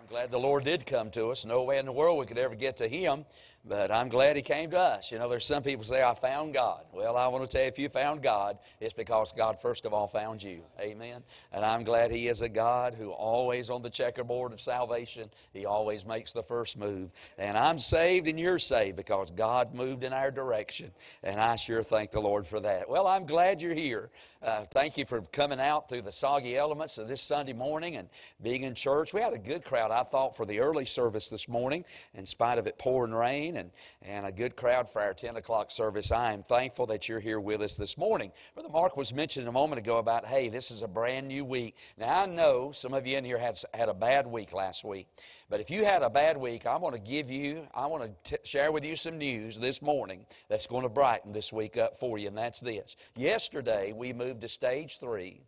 I'm glad the Lord did come to us. No way in the world we could ever get to Him, but I'm glad He came to us. You know, there's some people say, I found God. Well, I want to tell you, if you found God, it's because God, first of all, found you. Amen. And I'm glad He is a God who always on the checkerboard of salvation, He always makes the first move. And I'm saved and you're saved because God moved in our direction. And I sure thank the Lord for that. Well, I'm glad you're here. Uh, thank you for coming out through the soggy elements of this Sunday morning and being in church. We had a good crowd, I thought, for the early service this morning, in spite of it pouring rain, and, and a good crowd for our 10 o'clock service. I am thankful that you're here with us this morning. Brother Mark was mentioning a moment ago about, hey, this is a brand new week. Now, I know some of you in here had, had a bad week last week. But if you had a bad week, I want to give you, I want to share with you some news this morning that's going to brighten this week up for you, and that's this. Yesterday, we moved to stage three,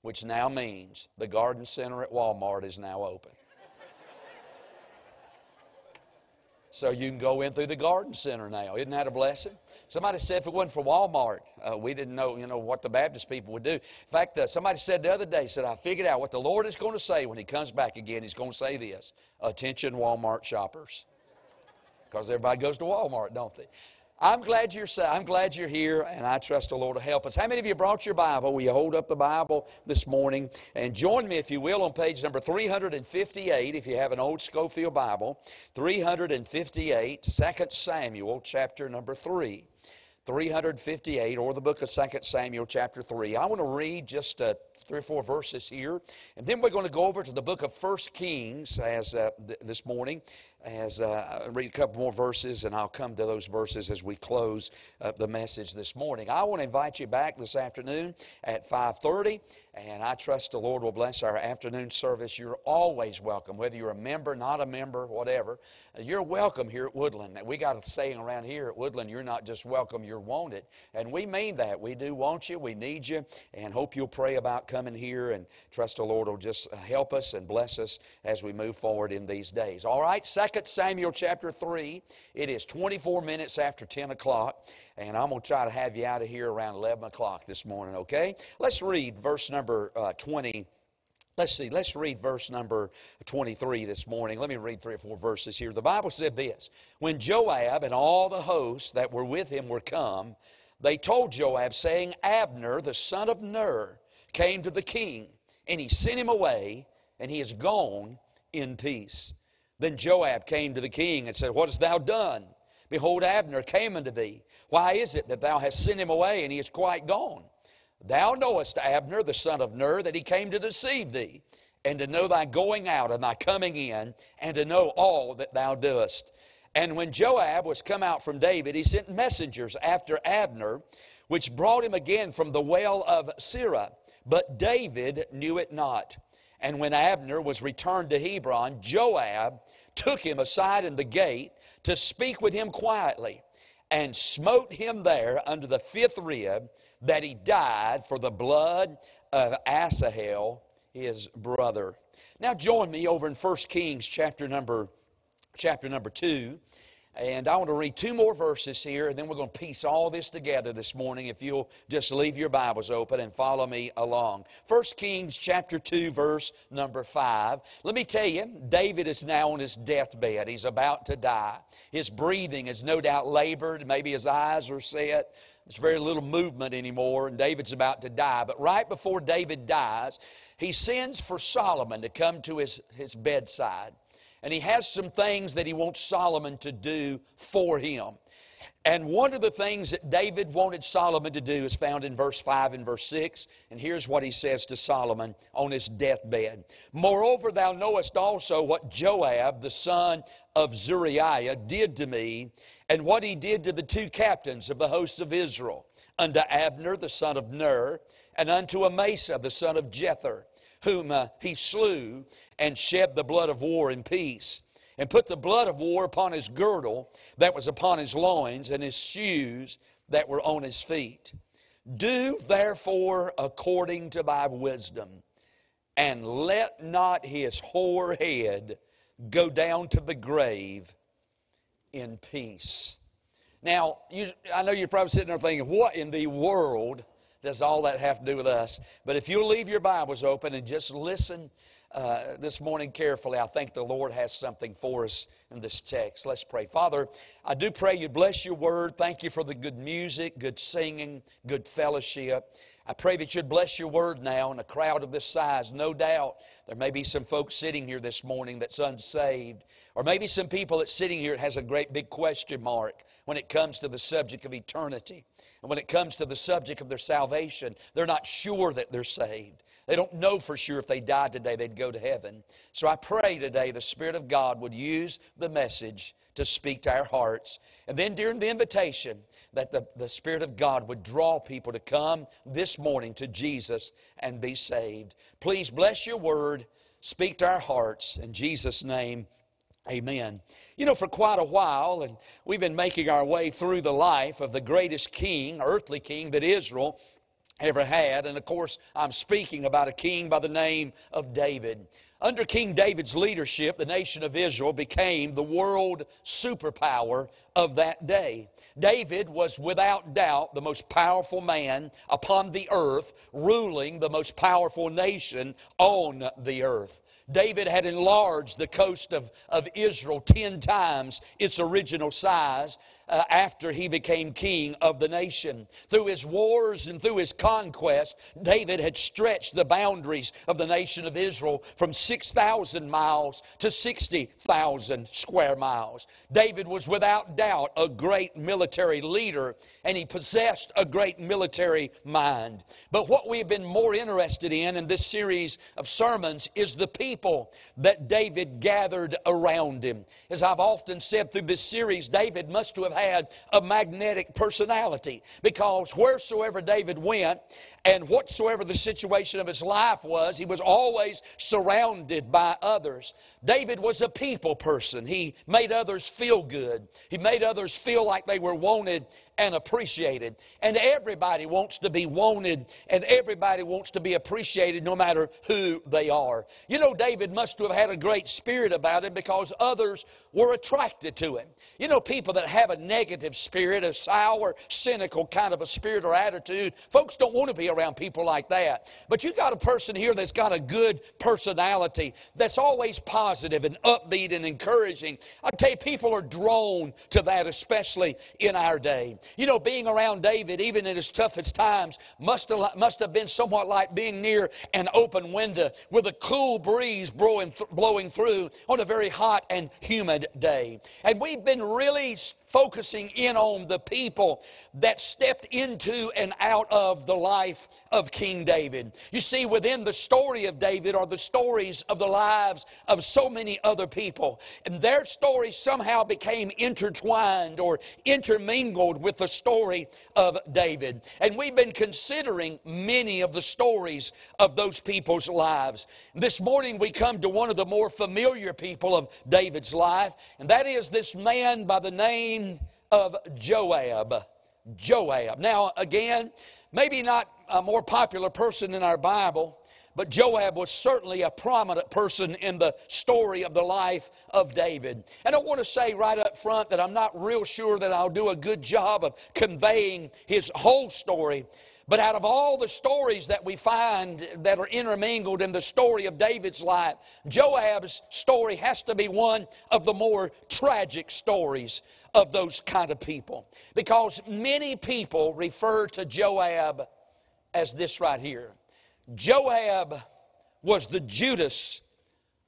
which now means the garden center at Walmart is now open. So you can go in through the garden center now. Isn't that a blessing? Somebody said if it wasn't for Walmart, uh, we didn't know, you know, what the Baptist people would do. In fact, uh, somebody said the other day, said, I figured out what the Lord is going to say when he comes back again. He's going to say this, attention Walmart shoppers. Because everybody goes to Walmart, don't they? I'm glad you're I'm glad you're here, and I trust the Lord to help us. How many of you brought your Bible? Will you hold up the Bible this morning and join me, if you will, on page number 358, if you have an old Scofield Bible, 358, 2 Samuel, chapter number 3. 358, or the book of 2 Samuel, chapter 3. I want to read just uh, three or four verses here, and then we're going to go over to the book of 1 Kings as uh, th- this morning as uh, I read a couple more verses, and I'll come to those verses as we close uh, the message this morning. I want to invite you back this afternoon at 5:30, and I trust the Lord will bless our afternoon service. You're always welcome, whether you're a member, not a member, whatever. You're welcome here at Woodland. We got a saying around here at Woodland: "You're not just welcome, you're wanted," and we mean that. We do want you, we need you, and hope you'll pray about coming here. And trust the Lord will just help us and bless us as we move forward in these days. All right, second 2 Samuel chapter 3. It is 24 minutes after 10 o'clock, and I'm going to try to have you out of here around 11 o'clock this morning, okay? Let's read verse number uh, 20. Let's see, let's read verse number 23 this morning. Let me read three or four verses here. The Bible said this When Joab and all the hosts that were with him were come, they told Joab, saying, Abner, the son of Ner, came to the king, and he sent him away, and he is gone in peace. Then Joab came to the king and said, What hast thou done? Behold, Abner came unto thee. Why is it that thou hast sent him away, and he is quite gone? Thou knowest Abner, the son of Ner, that he came to deceive thee, and to know thy going out and thy coming in, and to know all that thou doest. And when Joab was come out from David, he sent messengers after Abner, which brought him again from the well of Sirah. But David knew it not. And when Abner was returned to Hebron, Joab took him aside in the gate to speak with him quietly and smote him there under the fifth rib that he died for the blood of Asahel, his brother. Now join me over in 1 Kings chapter number chapter number 2 and I want to read two more verses here, and then we're going to piece all this together this morning if you'll just leave your Bibles open and follow me along. 1 Kings chapter 2, verse number 5. Let me tell you, David is now on his deathbed. He's about to die. His breathing is no doubt labored. Maybe his eyes are set. There's very little movement anymore, and David's about to die. But right before David dies, he sends for Solomon to come to his, his bedside and he has some things that he wants Solomon to do for him. And one of the things that David wanted Solomon to do is found in verse 5 and verse 6. And here's what he says to Solomon on his deathbed Moreover, thou knowest also what Joab, the son of Zeruiah, did to me, and what he did to the two captains of the hosts of Israel, unto Abner, the son of Ner, and unto Amasa, the son of Jether, whom uh, he slew and shed the blood of war in peace, and put the blood of war upon his girdle that was upon his loins, and his shoes that were on his feet. Do therefore according to thy wisdom, and let not his hoar head go down to the grave in peace. Now, you, I know you're probably sitting there thinking, what in the world does all that have to do with us? But if you'll leave your Bibles open and just listen uh, this morning carefully, I think the Lord has something for us in this text. Let's pray. Father, I do pray you bless your word. Thank you for the good music, good singing, good fellowship. I pray that you'd bless your word now in a crowd of this size. No doubt there may be some folks sitting here this morning that's unsaved, or maybe some people that's sitting here has a great big question mark when it comes to the subject of eternity. And when it comes to the subject of their salvation, they're not sure that they're saved. They don't know for sure if they died today they'd go to heaven. So I pray today the Spirit of God would use the message to speak to our hearts. And then during the invitation, that the, the Spirit of God would draw people to come this morning to Jesus and be saved. Please bless your word, speak to our hearts. In Jesus' name, Amen. You know, for quite a while, and we've been making our way through the life of the greatest king, earthly king that Israel ever had. And of course, I'm speaking about a king by the name of David. Under King David's leadership, the nation of Israel became the world superpower of that day. David was without doubt the most powerful man upon the earth, ruling the most powerful nation on the earth. David had enlarged the coast of, of Israel ten times its original size uh, after he became king of the nation. Through his wars and through his conquest, David had stretched the boundaries of the nation of Israel from 6,000 miles to 60,000 square miles. David was without doubt a great military leader and he possessed a great military mind. But what we've been more interested in in this series of sermons is the people that David gathered around him. As I've often said through this series, David must have had a magnetic personality because wheresoever David went and whatsoever the situation of his life was, he was always surrounded by others. David was a people person. He made others feel good. He made others feel like they were wanted and appreciated. And everybody wants to be wanted and everybody wants to be appreciated no matter who they are. You know, David must have had a great spirit about him because others were attracted to him. You know, people that have a negative spirit, a sour, cynical kind of a spirit or attitude, folks don't want to be around people like that. But you got a person here that's got a good personality, that's always positive and upbeat and encouraging. I tell you, people are drawn to that, especially in our day. You know, being around David, even in his toughest times, must have, must have been somewhat like being near an open window with a cool breeze blowing, blowing through on a very hot and humid day. And we've been really focusing in on the people that stepped into and out of the life of King David. You see, within the story of David are the stories of the lives of so many other people. And their stories somehow became intertwined or intermingled with the story of David. And we've been considering many of the stories of those people's lives. This morning we come to one of the more familiar people of David's life, and that is this man by the name of Joab. Joab. Now, again, maybe not a more popular person in our Bible, but Joab was certainly a prominent person in the story of the life of David. And I want to say right up front that I'm not real sure that I'll do a good job of conveying his whole story. But out of all the stories that we find that are intermingled in the story of David's life, Joab's story has to be one of the more tragic stories of those kind of people. Because many people refer to Joab as this right here Joab was the Judas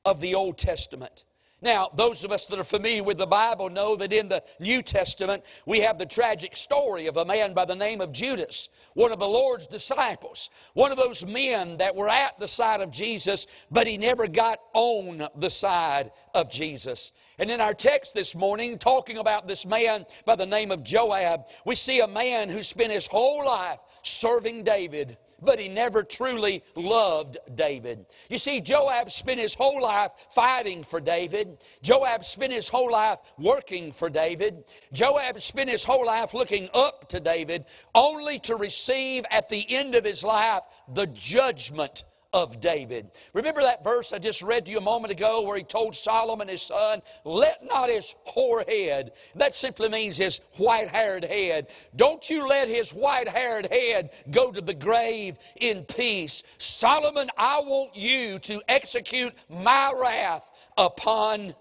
of the Old Testament. Now, those of us that are familiar with the Bible know that in the New Testament we have the tragic story of a man by the name of Judas, one of the Lord's disciples, one of those men that were at the side of Jesus, but he never got on the side of Jesus. And in our text this morning, talking about this man by the name of Joab, we see a man who spent his whole life serving David but he never truly loved David. You see, Joab spent his whole life fighting for David. Joab spent his whole life working for David. Joab spent his whole life looking up to David, only to receive at the end of his life the judgment of David. Remember that verse I just read to you a moment ago where he told Solomon his son, Let not his hoar head, that simply means his white haired head, don't you let his white haired head go to the grave in peace. Solomon, I want you to execute my wrath upon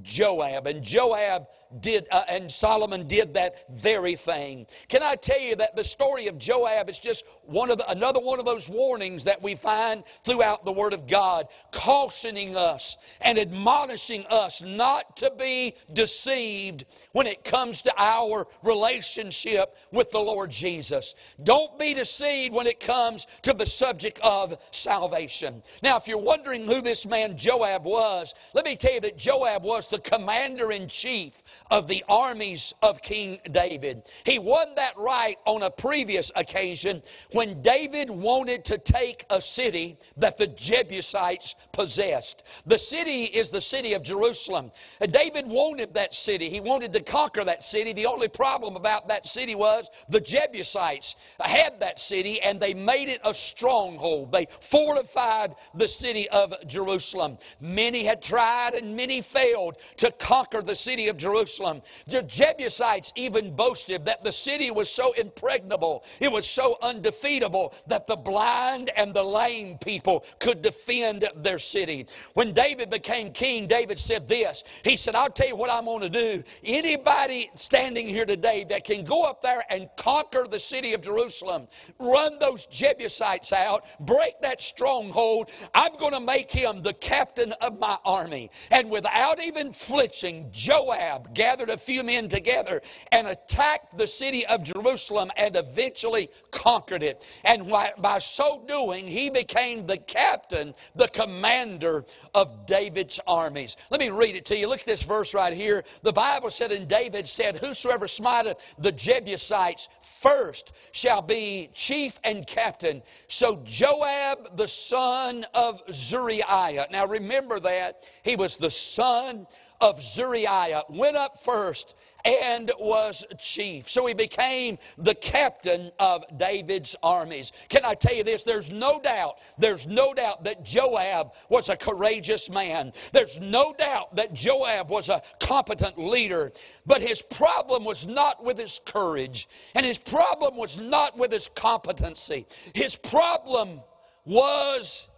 Joab. And Joab did, uh, and Solomon did that very thing. Can I tell you that the story of Joab is just one of the, another one of those warnings that we find throughout the Word of God, cautioning us and admonishing us not to be deceived when it comes to our relationship with the Lord Jesus. Don't be deceived when it comes to the subject of salvation. Now, if you're wondering who this man Joab was, let me tell you that Joab was the commander in chief of the armies of King David. He won that right on a previous occasion when David wanted to take a city that the Jebusites possessed. The city is the city of Jerusalem. David wanted that city. He wanted to conquer that city. The only problem about that city was the Jebusites had that city and they made it a stronghold. They fortified the city of Jerusalem. Many had tried and many failed to conquer the city of Jerusalem. Jerusalem. The Jebusites even boasted that the city was so impregnable, it was so undefeatable that the blind and the lame people could defend their city. When David became king, David said this He said, I'll tell you what I'm going to do. Anybody standing here today that can go up there and conquer the city of Jerusalem, run those Jebusites out, break that stronghold, I'm going to make him the captain of my army. And without even flinching, Joab gathered a few men together and attacked the city of Jerusalem and eventually conquered it. And by so doing, he became the captain, the commander of David's armies. Let me read it to you. Look at this verse right here. The Bible said, and David said, Whosoever smiteth the Jebusites first shall be chief and captain. So Joab, the son of Zeruiah. Now remember that. He was the son of Zeruiah went up first and was chief. So he became the captain of David's armies. Can I tell you this? There's no doubt, there's no doubt that Joab was a courageous man. There's no doubt that Joab was a competent leader. But his problem was not with his courage, and his problem was not with his competency. His problem was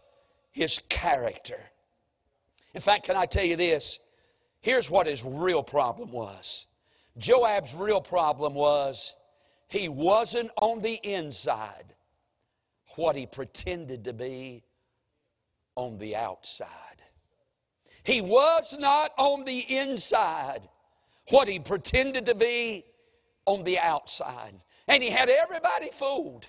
his character. In fact, can I tell you this? Here's what his real problem was Joab's real problem was he wasn't on the inside what he pretended to be on the outside. He was not on the inside what he pretended to be on the outside. And he had everybody fooled.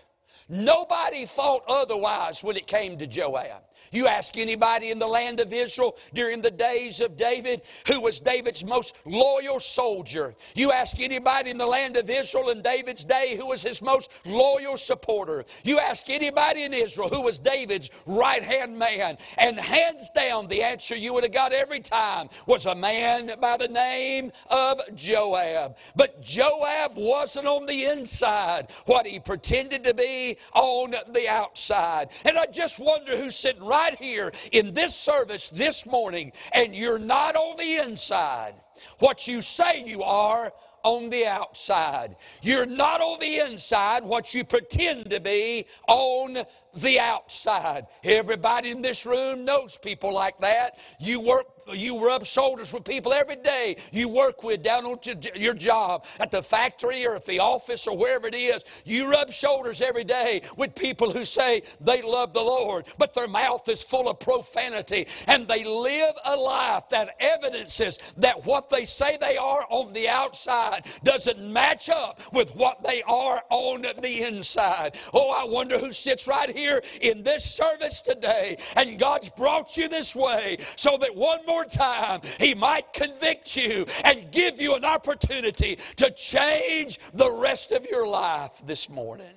Nobody thought otherwise when it came to Joab. You ask anybody in the land of Israel during the days of David, who was David's most loyal soldier. You ask anybody in the land of Israel in David's day, who was his most loyal supporter. You ask anybody in Israel who was David's right hand man. And hands down, the answer you would have got every time was a man by the name of Joab. But Joab wasn't on the inside what he pretended to be on the outside. And I just wonder who's sitting right here in this service this morning and you're not on the inside what you say you are on the outside. You're not on the inside what you pretend to be on the outside. Everybody in this room knows people like that. You work you rub shoulders with people every day you work with down on your job, at the factory or at the office or wherever it is. You rub shoulders every day with people who say they love the Lord, but their mouth is full of profanity and they live a life that evidences that what they say they are on the outside doesn't match up with what they are on the inside. Oh, I wonder who sits right here in this service today and God's brought you this way so that one more more time, He might convict you and give you an opportunity to change the rest of your life this morning.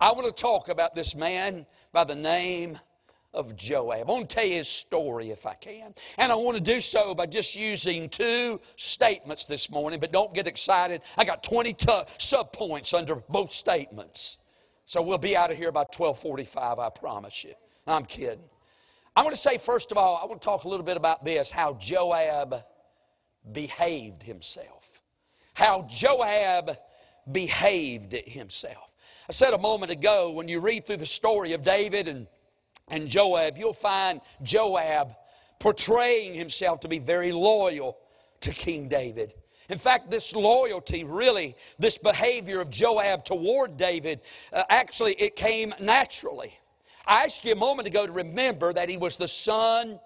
I want to talk about this man by the name of Joab. I want to tell you his story if I can. And I want to do so by just using two statements this morning, but don't get excited. I got 20 t- subpoints under both statements. So we'll be out of here by 1245, I promise you. I'm kidding. I want to say, first of all, I want to talk a little bit about this how Joab behaved himself. How Joab behaved himself. I said a moment ago, when you read through the story of David and, and Joab, you'll find Joab portraying himself to be very loyal to King David. In fact, this loyalty, really, this behavior of Joab toward David, uh, actually, it came naturally. I asked you a moment ago to remember that he was the son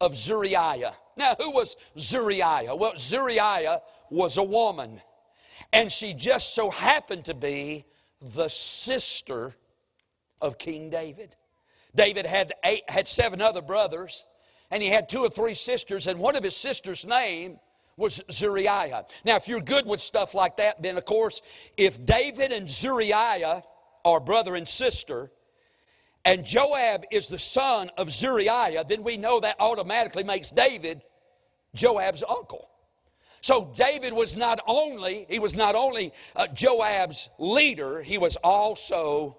of Zuriah. Now, who was Zuriah? Well, Zuriah was a woman, and she just so happened to be the sister of King David. David had eight, had seven other brothers, and he had two or three sisters, and one of his sisters' name was Zuriah. Now, if you're good with stuff like that, then of course, if David and Zuriah are brother and sister, and Joab is the son of Zuriah, then we know that automatically makes David Joab's uncle. So David was not only he was not only uh, Joab's leader, he was also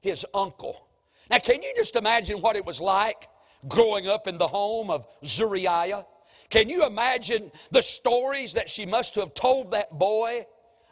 his uncle. Now, can you just imagine what it was like growing up in the home of Zuriah? Can you imagine the stories that she must have told that boy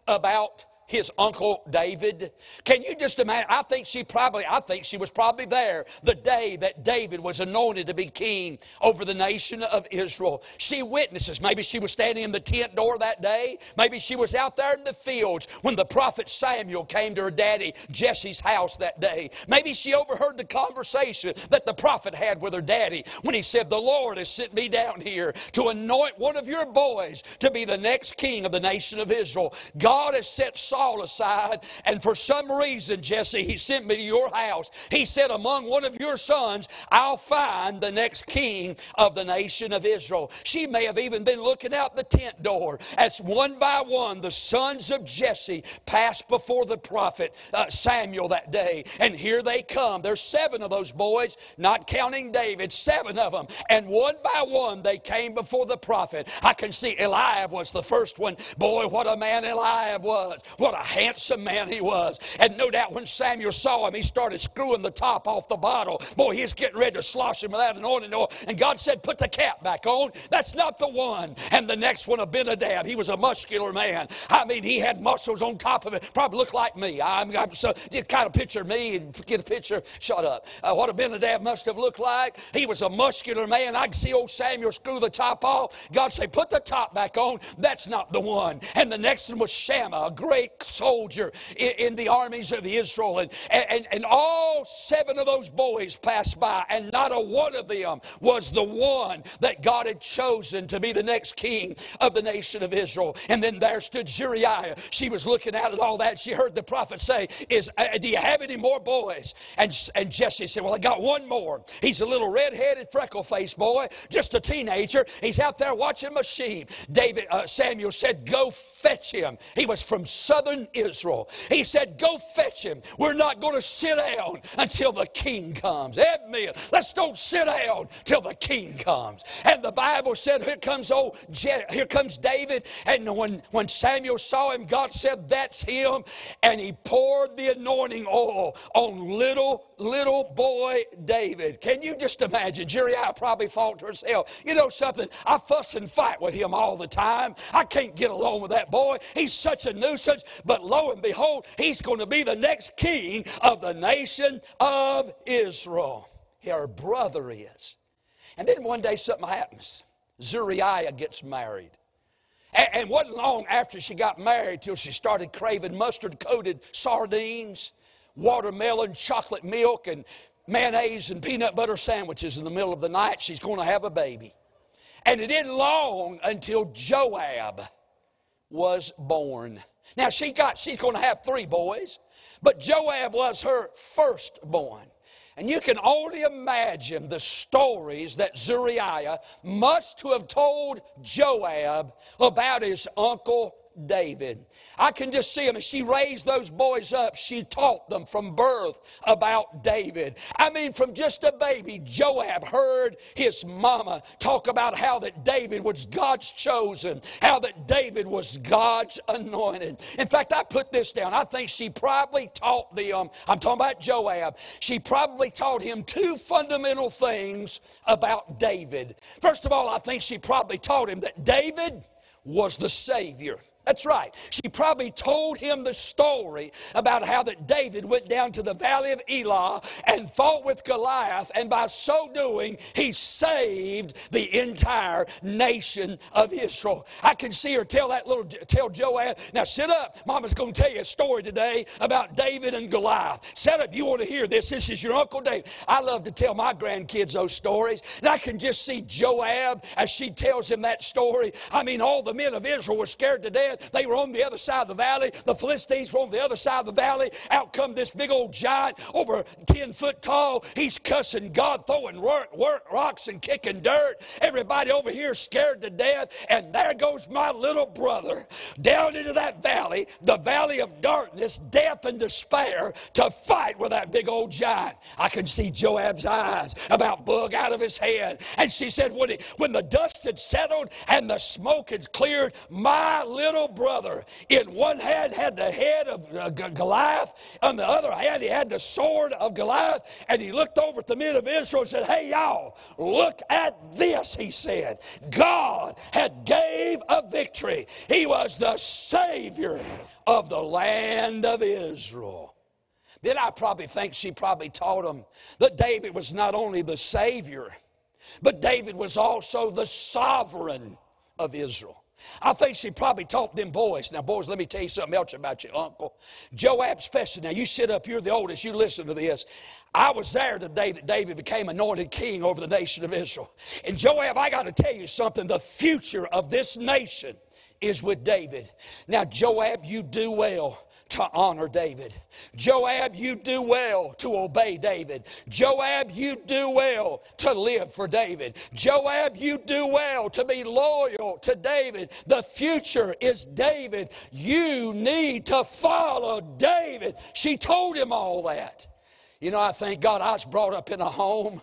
about his uncle David. Can you just imagine? I think she probably, I think she was probably there the day that David was anointed to be king over the nation of Israel. She witnesses. Maybe she was standing in the tent door that day. Maybe she was out there in the fields when the prophet Samuel came to her daddy Jesse's house that day. Maybe she overheard the conversation that the prophet had with her daddy when he said, The Lord has sent me down here to anoint one of your boys to be the next king of the nation of Israel. God has set Saul aside, and for some reason, Jesse, he sent me to your house. He said, Among one of your sons, I'll find the next king of the nation of Israel. She may have even been looking out the tent door as one by one the sons of Jesse passed before the prophet uh, Samuel that day. And here they come. There's seven of those boys, not counting David, seven of them. And one by one they came before the prophet. I can see Eliab was the first one. Boy, what a man Eliab was. What a handsome man he was. And no doubt when Samuel saw him, he started screwing the top off the bottle. Boy, he's getting ready to slosh him with that anointing oil. And God said, Put the cap back on. That's not the one. And the next one, Abinadab, he was a muscular man. I mean, he had muscles on top of it. Probably looked like me. I'm, I'm so, you kind of picture me and get a picture. Shut up. Uh, what Abinadab must have looked like. He was a muscular man. I can see old Samuel screw the top off. God said, Put the top back on. That's not the one. And the next one was Shammah, a great soldier in, in the armies of Israel. And, and, and all seven of those boys passed by, and not a one of them was the one that God had chosen to be the next king of the nation of Israel. And then there stood Zuriah. She was looking out at all that. She heard the prophet say, Is, uh, Do you have any more boys? And, and Jesse said, Well, I got one more. He's a little red headed, freckle faced boy, just a teenager. He's out there watching my sheep. David, uh, Samuel said, Go fetch him. He was from southern Israel. He said, Go fetch him. We're not going to sit down until the king comes. Amen. Let's don't sit down till the king comes. And the Bible said, Here comes old Je- here comes David. And when, when Samuel saw him, God said, That's him. And he poured the anointing oil on little, little boy David. Can you just imagine? Zuriah probably thought to herself, You know something? I fuss and fight with him all the time. I can't get along with that boy. He's such a nuisance. But lo and behold, he's going to be the next king of the nation of Israel. Her brother is. And then one day something happens. Zuriah gets married. And, and wasn't long after she got married till she started craving mustard coated sardines, watermelon, chocolate milk, and mayonnaise and peanut butter sandwiches in the middle of the night. She's going to have a baby. And it didn't long until Joab was born. Now she got she's going to have three boys, but Joab was her firstborn. And you can only imagine the stories that Zuriah must have told Joab about his uncle David. I can just see him she raised those boys up. She taught them from birth about David. I mean, from just a baby, Joab heard his mama talk about how that David was God's chosen, how that David was God's anointed. In fact, I put this down. I think she probably taught them, I'm talking about Joab, she probably taught him two fundamental things about David. First of all, I think she probably taught him that David was the Savior. That's right. She probably told him the story about how that David went down to the valley of Elah and fought with Goliath, and by so doing, he saved the entire nation of Israel. I can see her tell that little tell Joab, now sit up. Mama's going to tell you a story today about David and Goliath. Sit up. You want to hear this? This is your Uncle David. I love to tell my grandkids those stories, and I can just see Joab as she tells him that story. I mean, all the men of Israel were scared to death they were on the other side of the valley. The Philistines were on the other side of the valley. Out come this big old giant, over 10 foot tall. He's cussing God, throwing work, work, rocks and kicking dirt. Everybody over here scared to death. And there goes my little brother down into that valley, the valley of darkness, death, and despair to fight with that big old giant. I can see Joab's eyes about bug out of his head. And she said, when, he, when the dust had settled and the smoke had cleared, my little brother in one hand had the head of uh, Goliath, on the other hand he had the sword of Goliath, and he looked over at the men of Israel and said, Hey y'all, look at this, he said. God had gave a victory. He was the Savior of the land of Israel. Then I probably think she probably taught him that David was not only the Savior, but David was also the sovereign of Israel. I think she probably taught them boys. Now, boys, let me tell you something else about your uncle. Joab especially. Now, you sit up, you're the oldest, you listen to this. I was there the day that David became anointed king over the nation of Israel. And Joab, I got to tell you something. The future of this nation is with David. Now, Joab, you do well to honor David. Joab, you do well to obey David. Joab, you do well to live for David. Joab, you do well to be loyal to David. The future is David. You need to follow David. She told him all that. You know, I thank God I was brought up in a home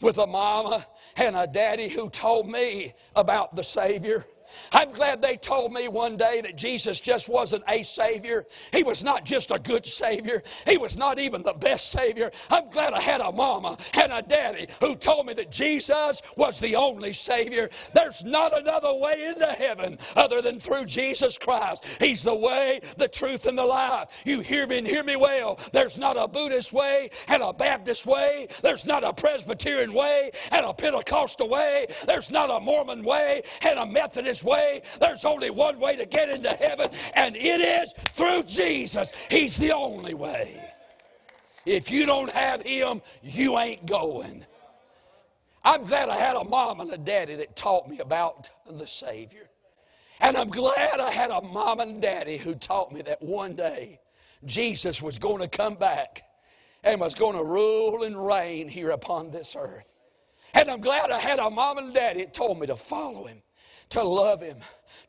with a mama and a daddy who told me about the Savior. I'm glad they told me one day that Jesus just wasn't a Savior. He was not just a good Savior. He was not even the best Savior. I'm glad I had a mama and a daddy who told me that Jesus was the only Savior. There's not another way into heaven other than through Jesus Christ. He's the way, the truth, and the life. You hear me and hear me well. There's not a Buddhist way and a Baptist way. There's not a Presbyterian way and a Pentecostal way. There's not a Mormon way and a Methodist way. There's only one way to get into heaven, and it is through Jesus. He's the only way. If you don't have Him, you ain't going. I'm glad I had a mom and a daddy that taught me about the Savior. And I'm glad I had a mom and daddy who taught me that one day Jesus was going to come back and was going to rule and reign here upon this earth. And I'm glad I had a mom and daddy that told me to follow him to love Him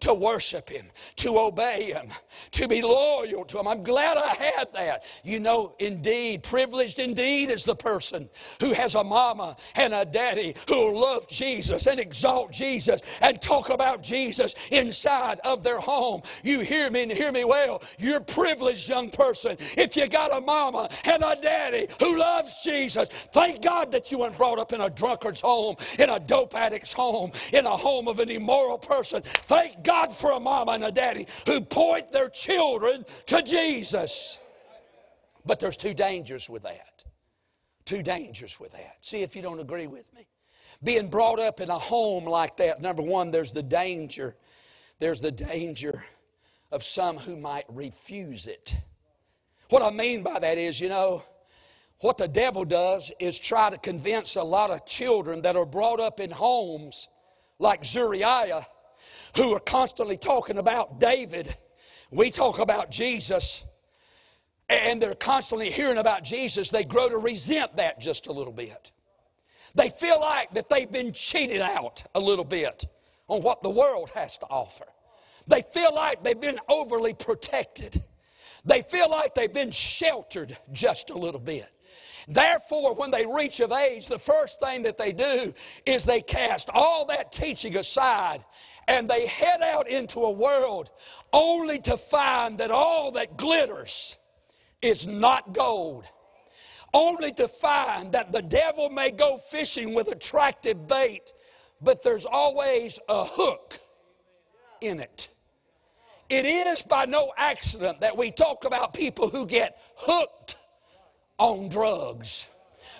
to worship Him, to obey Him, to be loyal to Him. I'm glad I had that. You know, indeed, privileged indeed is the person who has a mama and a daddy who love Jesus and exalt Jesus and talk about Jesus inside of their home. You hear me and hear me well. You're privileged, young person, if you got a mama and a daddy who loves Jesus. Thank God that you weren't brought up in a drunkard's home, in a dope addict's home, in a home of an immoral person. Thank God for a mama and a daddy who point their children to Jesus. But there's two dangers with that. Two dangers with that. See if you don't agree with me. Being brought up in a home like that, number one, there's the danger. There's the danger of some who might refuse it. What I mean by that is, you know, what the devil does is try to convince a lot of children that are brought up in homes like Zuriah who are constantly talking about David. We talk about Jesus, and they're constantly hearing about Jesus. They grow to resent that just a little bit. They feel like that they've been cheated out a little bit on what the world has to offer. They feel like they've been overly protected. They feel like they've been sheltered just a little bit. Therefore, when they reach of age, the first thing that they do is they cast all that teaching aside and they head out into a world only to find that all that glitters is not gold. Only to find that the devil may go fishing with attractive bait, but there's always a hook in it. It is by no accident that we talk about people who get hooked on drugs.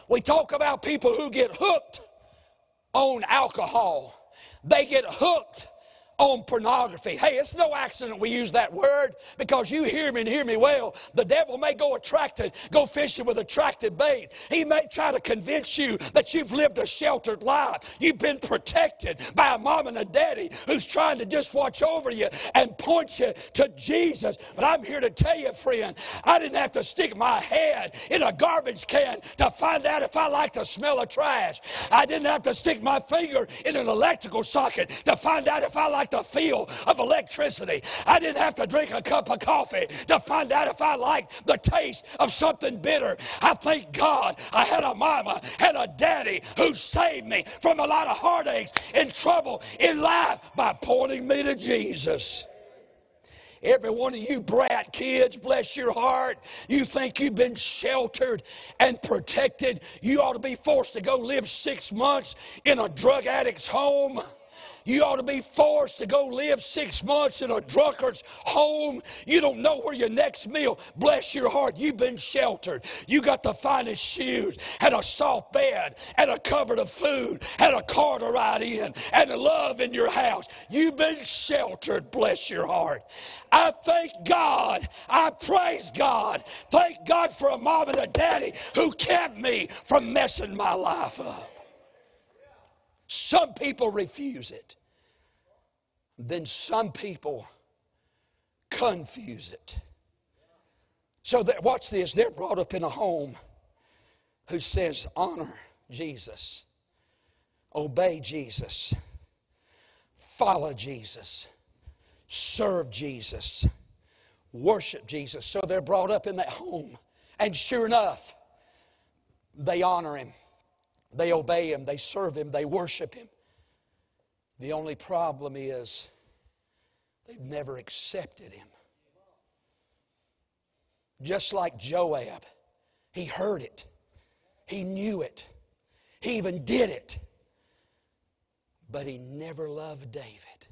We talk about people who get hooked on alcohol. They get hooked on pornography. Hey, it's no accident we use that word because you hear me and hear me well. The devil may go attracted, go fishing with attractive bait. He may try to convince you that you've lived a sheltered life. You've been protected by a mom and a daddy who's trying to just watch over you and point you to Jesus. But I'm here to tell you, friend, I didn't have to stick my head in a garbage can to find out if I like the smell of trash. I didn't have to stick my finger in an electrical socket to find out if I like the feel of electricity. I didn't have to drink a cup of coffee to find out if I liked the taste of something bitter. I thank God I had a mama and a daddy who saved me from a lot of heartaches and trouble in life by pointing me to Jesus. Every one of you brat kids, bless your heart, you think you've been sheltered and protected. You ought to be forced to go live six months in a drug addict's home. You ought to be forced to go live six months in a drunkard's home. You don't know where your next meal. Bless your heart. You've been sheltered. You got the finest shoes and a soft bed and a cupboard of food and a car to ride in and love in your house. You've been sheltered. Bless your heart. I thank God. I praise God. Thank God for a mom and a daddy who kept me from messing my life up. Some people refuse it. Then some people confuse it. So that, watch this, they're brought up in a home who says, honor Jesus, obey Jesus, follow Jesus, serve Jesus, worship Jesus. So they're brought up in that home. And sure enough, they honor him. They obey Him, they serve Him, they worship Him. The only problem is they've never accepted Him. Just like Joab, he heard it, he knew it, he even did it, but he never loved David.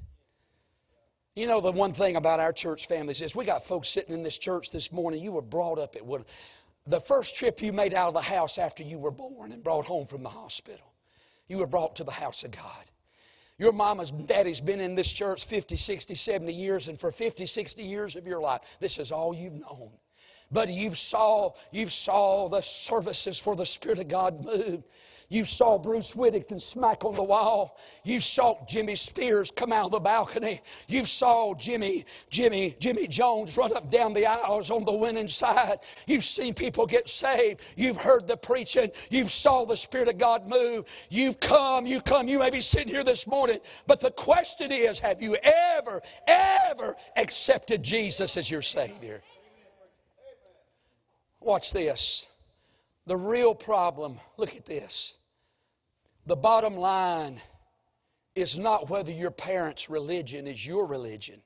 You know, the one thing about our church families is we got folks sitting in this church this morning. You were brought up at one the first trip you made out of the house after you were born and brought home from the hospital. You were brought to the house of God. Your mama's daddy's been in this church 50, 60, 70 years, and for 50, 60 years of your life, this is all you've known. But you've saw, you've saw the services where the Spirit of God moved. You saw Bruce Whittington smack on the wall. You saw Jimmy Spears come out of the balcony. You saw Jimmy, Jimmy, Jimmy Jones run up down the aisles on the winning side. You've seen people get saved. You've heard the preaching. You've saw the Spirit of God move. You've come, you come. You may be sitting here this morning, but the question is, have you ever, ever accepted Jesus as your Savior? Watch this. The real problem, look at this. The bottom line is not whether your parents' religion is your religion.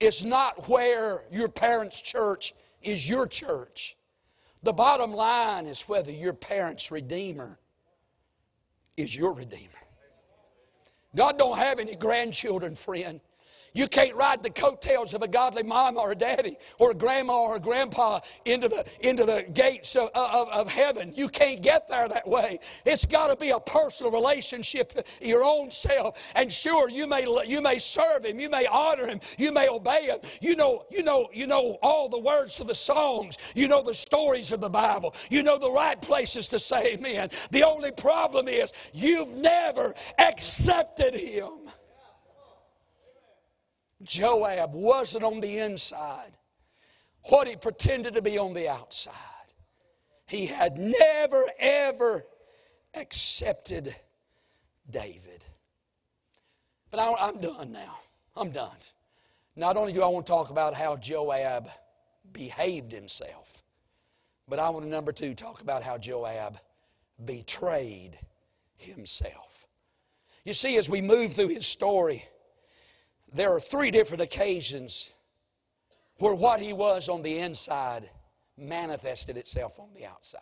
It's not where your parents' church is your church. The bottom line is whether your parents' redeemer is your redeemer. God don't have any grandchildren, friend. You can't ride the coattails of a godly mom or a daddy or a grandma or a grandpa into the, into the gates of, of, of heaven. You can't get there that way. It's got to be a personal relationship, your own self. And sure, you may, you may serve him, you may honor him, you may obey him. You know, you know, you know all the words to the songs. You know the stories of the Bible. You know the right places to say amen. The only problem is you've never accepted him. Joab wasn't on the inside what he pretended to be on the outside. He had never, ever accepted David. But I, am done now. I'm done. Not only do I want to talk about how Joab behaved himself, but I want to, number two, talk about how Joab betrayed himself. You see, as we move through his story, there are three different occasions where what he was on the inside manifested itself on the outside.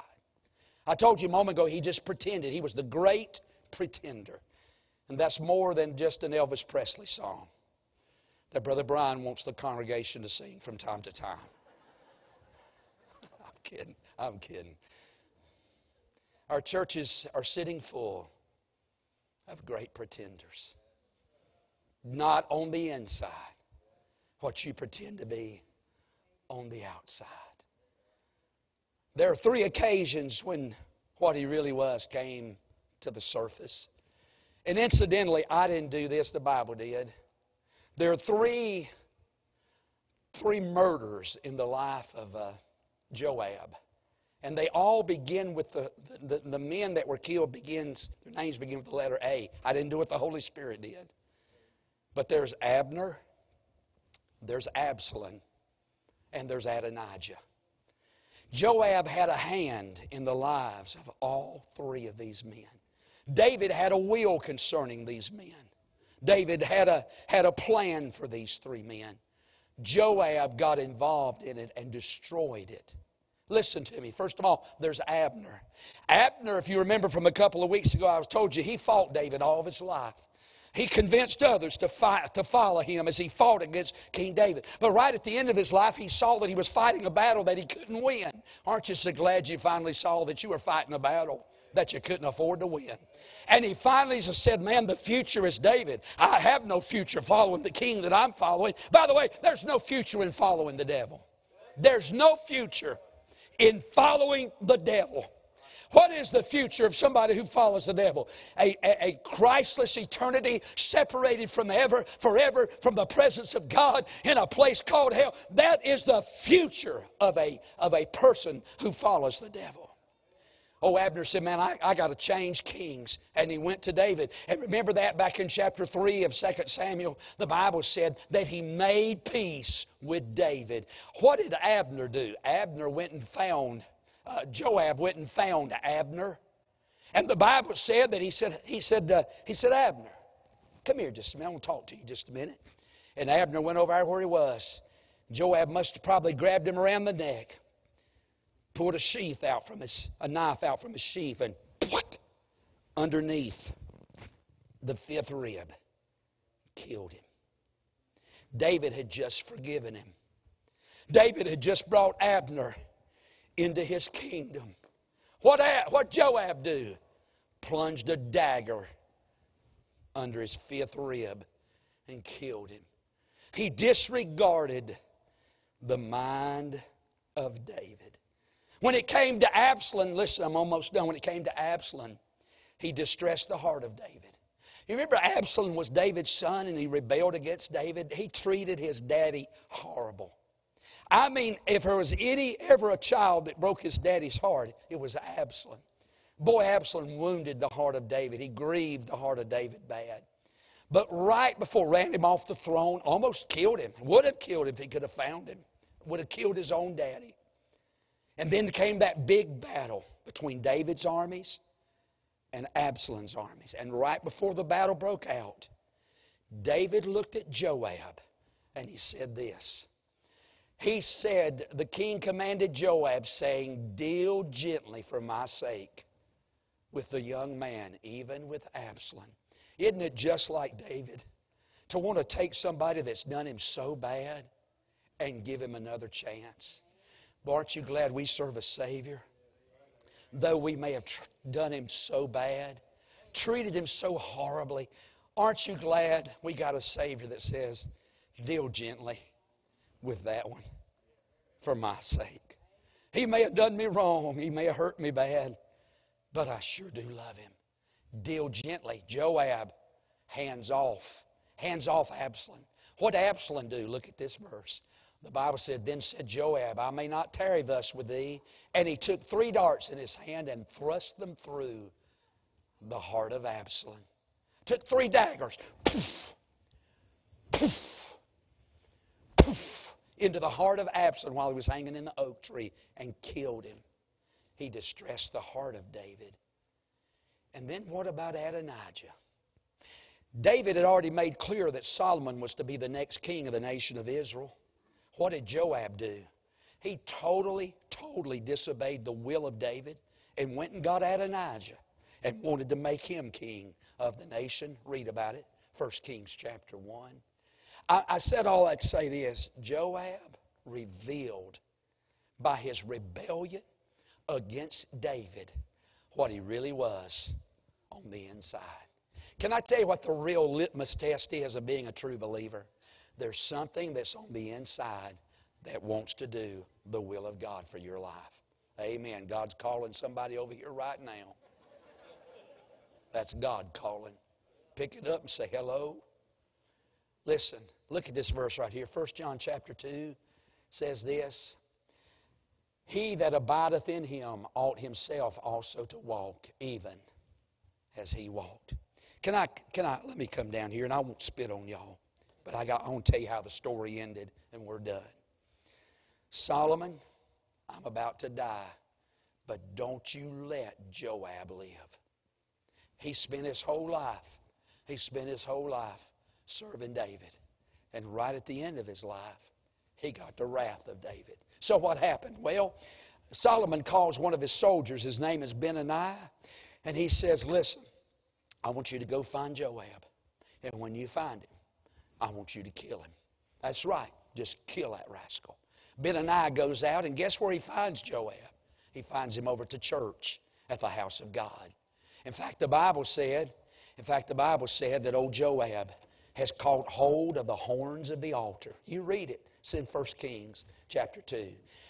I told you a moment ago, he just pretended. He was the great pretender. And that's more than just an Elvis Presley song that Brother Brian wants the congregation to sing from time to time. I'm kidding. I'm kidding. Our churches are sitting full of great pretenders. Not on the inside, what you pretend to be on the outside. There are three occasions when what he really was came to the surface. And incidentally, I didn't do this, the Bible did. There are three, three murders in the life of uh, Joab. And they all begin with the, the, the men that were killed begins, their names begin with the letter A. I didn't do what the Holy Spirit did. But there's Abner, there's Absalom, and there's Adonijah. Joab had a hand in the lives of all three of these men. David had a will concerning these men. David had a, had a plan for these three men. Joab got involved in it and destroyed it. Listen to me. First of all, there's Abner. Abner, if you remember from a couple of weeks ago, I was told you he fought David all of his life. He convinced others to fight to follow him as he fought against King David. But right at the end of his life, he saw that he was fighting a battle that he couldn't win. Aren't you so glad you finally saw that you were fighting a battle that you couldn't afford to win? And he finally said, Man, the future is David. I have no future following the king that I'm following. By the way, there's no future in following the devil. There's no future in following the devil. What is the future of somebody who follows the devil? A, a, a, Christless eternity separated from ever, forever from the presence of God in a place called hell. That is the future of a, of a person who follows the devil. Oh, Abner said, Man, I, I got to change kings. And he went to David. And remember that back in chapter 3 of 2 Samuel, the Bible said that he made peace with David. What did Abner do? Abner went and found, uh, Joab went and found Abner. And the Bible said that he said, he said, uh, he said, Abner, come here just a minute. I want to talk to you just a minute. And Abner went over where he was. Joab must have probably grabbed him around the neck pulled a sheath out from his, a knife out from his sheath and what? underneath the fifth rib, killed him. David had just forgiven him. David had just brought Abner into his kingdom. What, what Joab do? Plunged a dagger under his fifth rib and killed him. He disregarded the mind of David. When it came to Absalom, listen, I'm almost done. When it came to Absalom, he distressed the heart of David. You remember Absalom was David's son and he rebelled against David? He treated his daddy horrible. I mean, if there was any ever a child that broke his daddy's heart, it was Absalom. Boy, Absalom wounded the heart of David. He grieved the heart of David bad. But right before ran him off the throne, almost killed him. Would have killed him if he could have found him. Would have killed his own daddy. And then came that big battle between David's armies and Absalom's armies. And right before the battle broke out, David looked at Joab and he said this. He said, The king commanded Joab, saying, Deal gently for my sake with the young man, even with Absalom. Isn't it just like David to want to take somebody that's done him so bad and give him another chance? But aren't you glad we serve a Savior? Though we may have tr- done him so bad, treated him so horribly, aren't you glad we got a Savior that says, deal gently with that one for my sake? He may have done me wrong, he may have hurt me bad, but I sure do love him. Deal gently. Joab, hands off. Hands off Absalom. What Absalom do? Look at this verse. The Bible said, Then said Joab, I may not tarry thus with thee. And he took three darts in his hand and thrust them through the heart of Absalom. Took three daggers. Poof, poof, into the heart of Absalom while he was hanging in the oak tree and killed him. He distressed the heart of David. And then what about Adonijah? David had already made clear that Solomon was to be the next king of the nation of Israel. What did Joab do? He totally, totally disobeyed the will of David and went and got Adonijah and wanted to make him king of the nation. Read about it, 1 Kings chapter 1. I, I said all that to say this Joab revealed by his rebellion against David what he really was on the inside. Can I tell you what the real litmus test is of being a true believer? There's something that's on the inside that wants to do the will of God for your life. Amen. God's calling somebody over here right now. That's God calling. Pick it up and say hello. Listen, look at this verse right here. 1 John chapter 2 says this He that abideth in him ought himself also to walk, even as he walked. Can I, can I, let me come down here and I won't spit on y'all, but I, got, I want to tell you how the story ended and we're done. Solomon, I'm about to die, but don't you let Joab live. He spent his whole life, he spent his whole life serving David. And right at the end of his life, he got the wrath of David. So what happened? Well, Solomon calls one of his soldiers, his name is Benaiah, and he says, Listen, I want you to go find Joab. And when you find him, I want you to kill him. That's right, just kill that rascal. Benaiah goes out, and guess where he finds Joab? He finds him over to church at the house of God. In fact, the Bible said, in fact, the Bible said that old Joab has caught hold of the horns of the altar. You read it. It's in 1 Kings chapter 2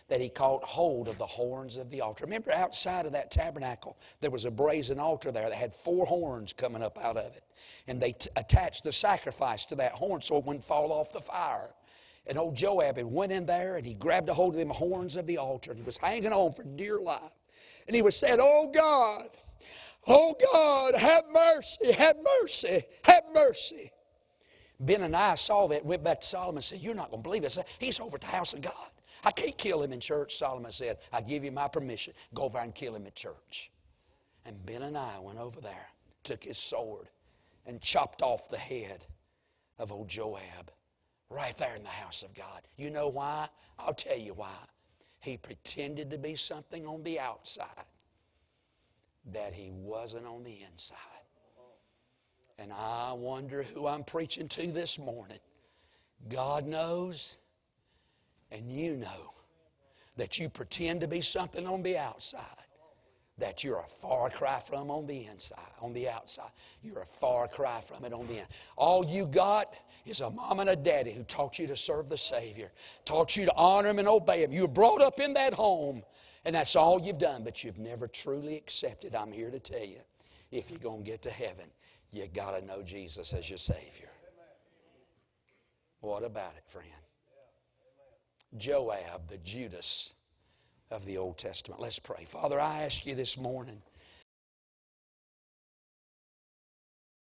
that he caught hold of the horns of the altar. Remember, outside of that tabernacle, there was a brazen altar there that had four horns coming up out of it. And they t- attached the sacrifice to that horn so it wouldn't fall off the fire. And old Joab had went in there and he grabbed a hold of them horns of the altar and he was hanging on for dear life. And he was saying, Oh God, oh God, have mercy, have mercy, have mercy. Benaiah saw that, went back to Solomon and said, You're not going to believe this. He's over at the house of God. I can't kill him in church. Solomon said, I give you my permission. Go over and kill him at church. And Benaiah went over there, took his sword, and chopped off the head of old Joab right there in the house of God. You know why? I'll tell you why. He pretended to be something on the outside that he wasn't on the inside. And I wonder who I'm preaching to this morning. God knows, and you know, that you pretend to be something on the outside that you're a far cry from on the inside, on the outside. You're a far cry from it on the inside. All you got is a mom and a daddy who taught you to serve the Savior, taught you to honor Him and obey Him. You were brought up in that home, and that's all you've done, but you've never truly accepted. I'm here to tell you if you're going to get to heaven, you got to know Jesus as your Savior. What about it, friend? Joab, the Judas of the Old Testament. Let's pray. Father, I ask you this morning